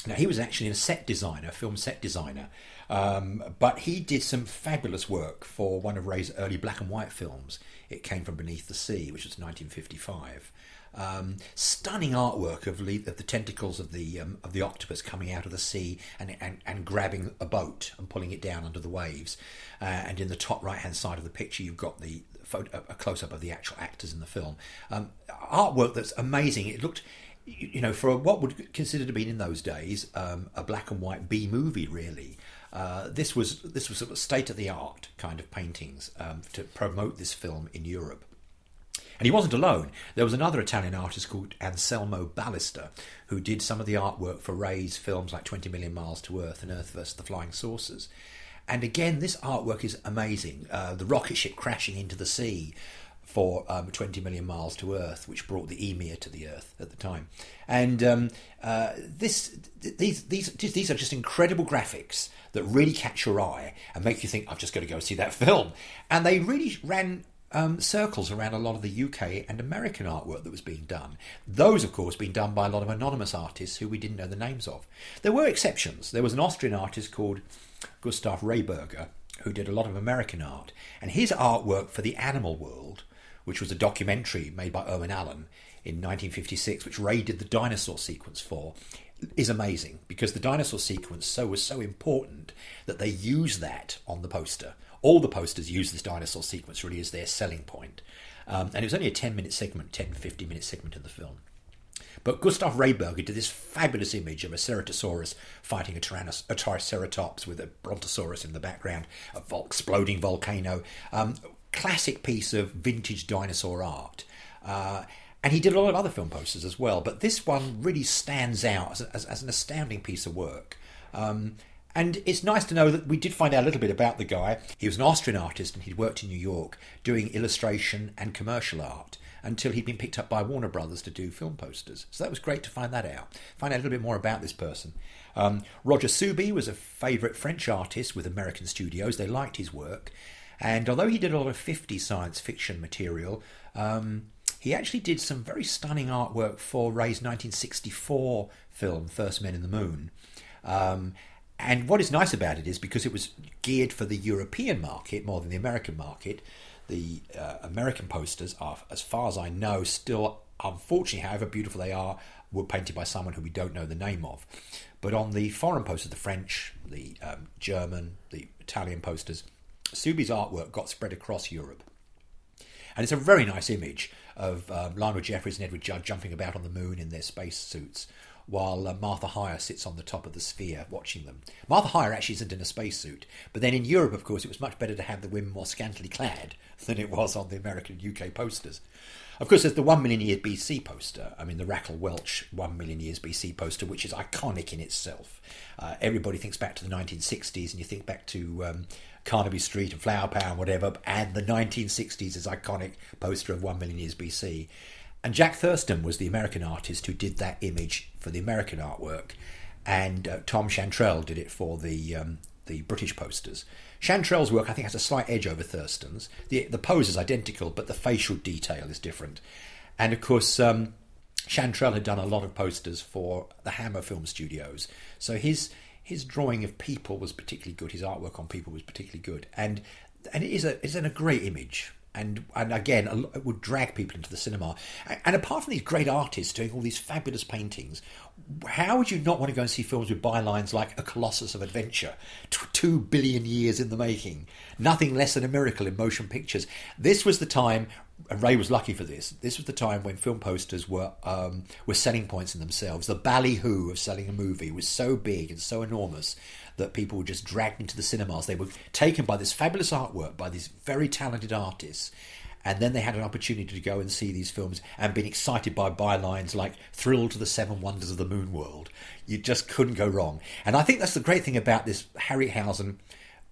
Now, he was actually a set designer, film set designer, um, but he did some fabulous work for one of Ray's early black and white films. It came from Beneath the Sea, which was 1955. Um, stunning artwork of, le- of, the tentacles of the um, of the octopus coming out of the sea and, and, and grabbing a boat and pulling it down under the waves. Uh, and in the top right hand side of the picture, you've got the photo, a close up of the actual actors in the film. Um, artwork that's amazing. It looked, you know, for what would consider to be in those days um, a black and white B movie, really. Uh, this was this was sort of state of the art kind of paintings um, to promote this film in Europe. And he wasn't alone. There was another Italian artist called Anselmo Ballester who did some of the artwork for Ray's films like 20 Million Miles to Earth and Earth vs. the Flying Saucers. And again, this artwork is amazing. Uh, the rocket ship crashing into the sea for um, 20 million miles to Earth, which brought the Ymir to the Earth at the time. And um, uh, this, these, these, these are just incredible graphics that really catch your eye and make you think, I've just got to go see that film. And they really ran um, circles around a lot of the UK and American artwork that was being done. Those, of course, being done by a lot of anonymous artists who we didn't know the names of. There were exceptions. There was an Austrian artist called Gustav Rehberger who did a lot of American art, and his artwork for the Animal World, which was a documentary made by Irwin Allen in 1956, which Ray did the dinosaur sequence for, is amazing because the dinosaur sequence so was so important that they use that on the poster. All the posters use this dinosaur sequence really as their selling point. Um, and it was only a 10 minute segment, 10, 15 minute segment of the film. But Gustav Rehberger did this fabulous image of a Ceratosaurus fighting a, tyrannos- a Triceratops with a Brontosaurus in the background, a vol- exploding volcano. Um, classic piece of vintage dinosaur art. Uh, and he did a lot of other film posters as well, but this one really stands out as, as, as an astounding piece of work. Um, and it's nice to know that we did find out a little bit about the guy. He was an Austrian artist and he'd worked in New York doing illustration and commercial art until he'd been picked up by Warner Brothers to do film posters. So that was great to find that out. Find out a little bit more about this person. Um, Roger Soubie was a favourite French artist with American studios. They liked his work. And although he did a lot of 50 science fiction material, um, he actually did some very stunning artwork for Ray's 1964 film, First Men in the Moon. Um, and what is nice about it is because it was geared for the European market more than the American market, the uh, American posters are, as far as I know, still, unfortunately, however beautiful they are, were painted by someone who we don't know the name of. But on the foreign posters, the French, the um, German, the Italian posters, Soubie's artwork got spread across Europe. And it's a very nice image of um, Lionel Jeffries and Edward Judd jumping about on the moon in their space suits while uh, Martha Hyer sits on the top of the sphere watching them. Martha Hyer actually isn't in a spacesuit, but then in Europe, of course, it was much better to have the women more scantily clad than it was on the American and UK posters. Of course, there's the 1 million years BC poster. I mean, the Raquel Welch 1 million years BC poster, which is iconic in itself. Uh, everybody thinks back to the 1960s, and you think back to um, Carnaby Street and Flower Power and whatever, and the 1960s is iconic poster of 1 million years BC. And Jack Thurston was the American artist who did that image for the American artwork, and uh, Tom Chantrell did it for the um, the British posters. Chantrell's work, I think, has a slight edge over Thurston's. The the pose is identical, but the facial detail is different. And of course, um, Chantrell had done a lot of posters for the Hammer Film Studios, so his his drawing of people was particularly good. His artwork on people was particularly good, and and it is a it's a great image and and again it would drag people into the cinema. And apart from these great artists doing all these fabulous paintings, how would you not want to go and see films with bylines like "A Colossus of Adventure," two billion years in the making, nothing less than a miracle in motion pictures? This was the time. And Ray was lucky for this. This was the time when film posters were um, were selling points in themselves. The ballyhoo of selling a movie was so big and so enormous that people were just dragged into the cinemas. They were taken by this fabulous artwork by these very talented artists. And then they had an opportunity to go and see these films and been excited by bylines like "Thrilled to the Seven Wonders of the Moon World." You just couldn't go wrong. And I think that's the great thing about this Harryhausen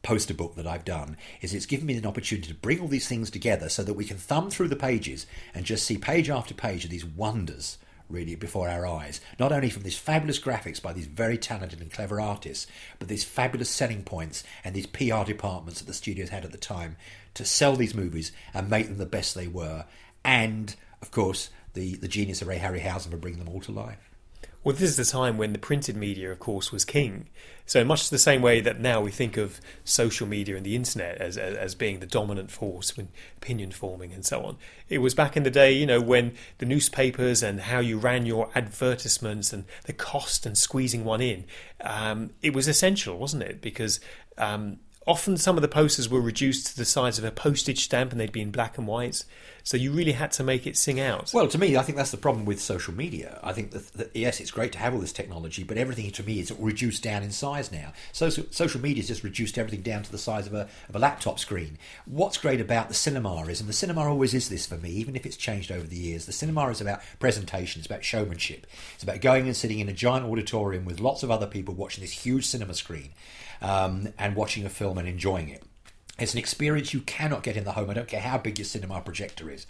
poster book that I've done is it's given me an opportunity to bring all these things together so that we can thumb through the pages and just see page after page of these wonders really before our eyes. Not only from these fabulous graphics by these very talented and clever artists, but these fabulous selling points and these PR departments that the studios had at the time to sell these movies and make them the best they were. And, of course, the, the genius of Ray Harryhausen for bringing them all to life. Well, this is the time when the printed media, of course, was king. So much the same way that now we think of social media and the internet as, as, as being the dominant force when opinion forming and so on. It was back in the day, you know, when the newspapers and how you ran your advertisements and the cost and squeezing one in, um, it was essential, wasn't it? Because um, often some of the posters were reduced to the size of a postage stamp and they'd be in black and white. So you really had to make it sing out. Well, to me, I think that's the problem with social media. I think that, that yes, it's great to have all this technology, but everything to me is reduced down in size now. Social social media has just reduced everything down to the size of a of a laptop screen. What's great about the cinema is, and the cinema always is this for me, even if it's changed over the years. The cinema is about presentation. It's about showmanship. It's about going and sitting in a giant auditorium with lots of other people watching this huge cinema screen um, and watching a film and enjoying it. It's an experience you cannot get in the home. I don't care how big your cinema projector is.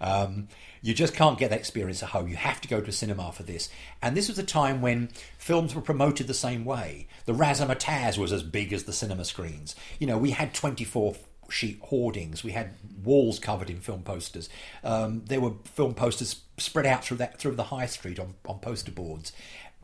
Um, you just can't get that experience at home. You have to go to a cinema for this. And this was a time when films were promoted the same way. The razzmatazz was as big as the cinema screens. You know, we had 24 sheet hoardings. We had walls covered in film posters. Um, there were film posters spread out through that through the high street on, on poster boards.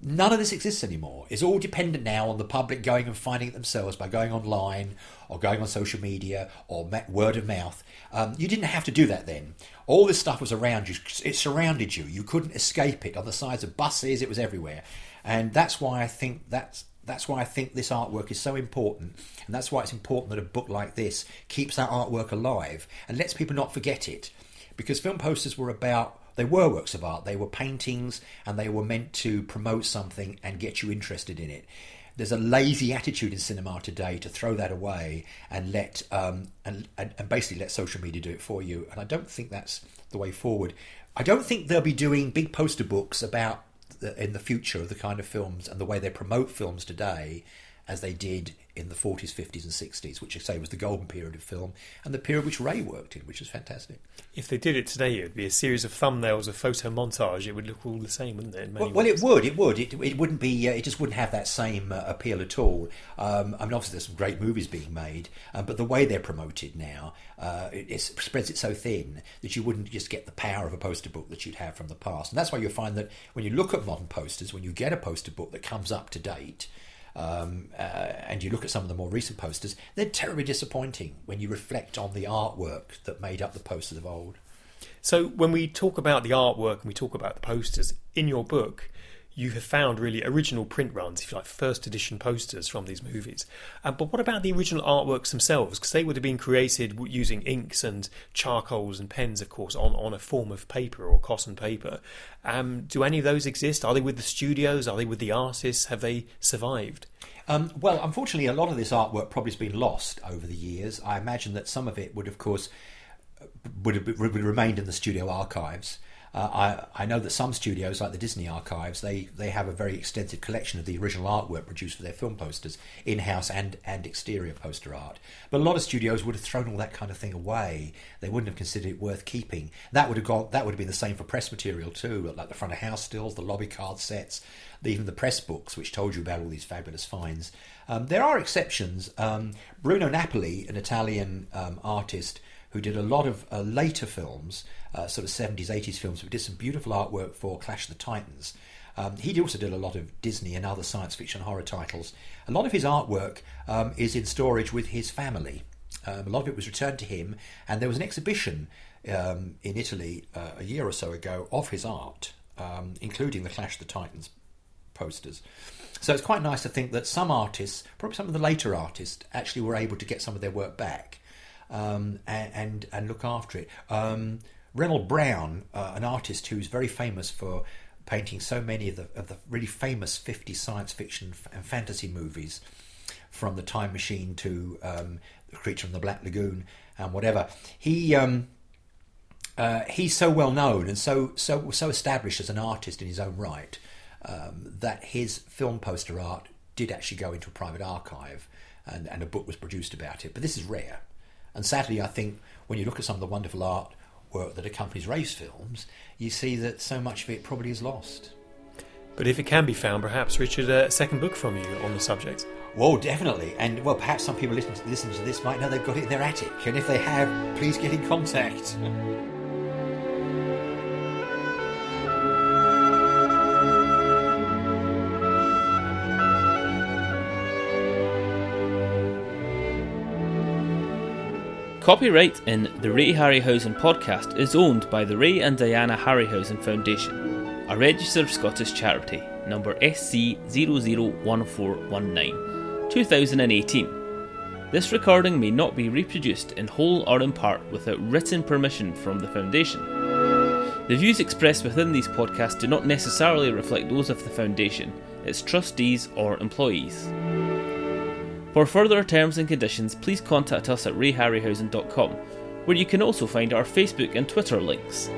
None of this exists anymore. It's all dependent now on the public going and finding it themselves by going online or going on social media or word of mouth. Um, you didn't have to do that then. All this stuff was around you. It surrounded you. You couldn't escape it. On the sides of buses, it was everywhere. And that's why I think that's that's why I think this artwork is so important, and that's why it's important that a book like this keeps that artwork alive and lets people not forget it. Because film posters were about they were works of art. They were paintings and they were meant to promote something and get you interested in it. There's a lazy attitude in cinema today to throw that away and let um, and, and, and basically let social media do it for you. And I don't think that's the way forward. I don't think they'll be doing big poster books about the, in the future of the kind of films and the way they promote films today as they did in the 40s, 50s, and 60s, which I say was the golden period of film, and the period which Ray worked in, which was fantastic. If they did it today, it would be a series of thumbnails, a photo montage. It would look all the same, wouldn't it? Well, well, it would. It would. It, it wouldn't be. Uh, it just wouldn't have that same uh, appeal at all. Um, I mean, obviously, there's some great movies being made, uh, but the way they're promoted now, uh, it, it, spreads it so thin that you wouldn't just get the power of a poster book that you'd have from the past. And that's why you'll find that when you look at modern posters, when you get a poster book that comes up to date um, uh, and you look at some of the more recent posters, they're terribly disappointing when you reflect on the artwork that made up the posters of old. So, when we talk about the artwork and we talk about the posters in your book, you have found really original print runs, if you like, first edition posters from these movies. Uh, but what about the original artworks themselves? Because they would have been created using inks and charcoals and pens, of course, on, on a form of paper or cotton paper. Um, do any of those exist? Are they with the studios? Are they with the artists? Have they survived? Um, well, unfortunately, a lot of this artwork probably has been lost over the years. I imagine that some of it would, of course, would have, would have remained in the studio archives. Uh, I, I know that some studios, like the Disney Archives, they, they have a very extensive collection of the original artwork produced for their film posters, in house and, and exterior poster art. But a lot of studios would have thrown all that kind of thing away. They wouldn't have considered it worth keeping. That would have gone. That would have been the same for press material too, like the front of house stills, the lobby card sets, even the press books, which told you about all these fabulous finds. Um, there are exceptions. Um, Bruno Napoli, an Italian um, artist who did a lot of uh, later films, uh, sort of 70s, 80s films, who did some beautiful artwork for Clash of the Titans. Um, he also did a lot of Disney and other science fiction horror titles. A lot of his artwork um, is in storage with his family. Um, a lot of it was returned to him, and there was an exhibition um, in Italy uh, a year or so ago of his art, um, including the Clash of the Titans posters. So it's quite nice to think that some artists, probably some of the later artists, actually were able to get some of their work back um, and, and, look after it. Um, Reynold Brown, uh, an artist who's very famous for painting so many of the of the really famous 50 science fiction and fantasy movies, from the Time Machine to um, the Creature from the Black Lagoon and whatever. He um, uh, he's so well known and so so so established as an artist in his own right um, that his film poster art did actually go into a private archive and, and a book was produced about it. But this is rare. And sadly, I think when you look at some of the wonderful artwork that accompanies Ray's films, you see that so much of it probably is lost. But if it can be found, perhaps, Richard, a second book from you on the subject. Well, definitely. And, well, perhaps some people listening to, listening to this might know they've got it in their attic. And if they have, please get in contact. Copyright in the Ray Harryhausen podcast is owned by the Ray and Diana Harryhausen Foundation, a registered Scottish charity, number SC001419, 2018. This recording may not be reproduced in whole or in part without written permission from the Foundation. The views expressed within these podcasts do not necessarily reflect those of the Foundation, its trustees, or employees. For further terms and conditions, please contact us at rayharryhausen.com, where you can also find our Facebook and Twitter links.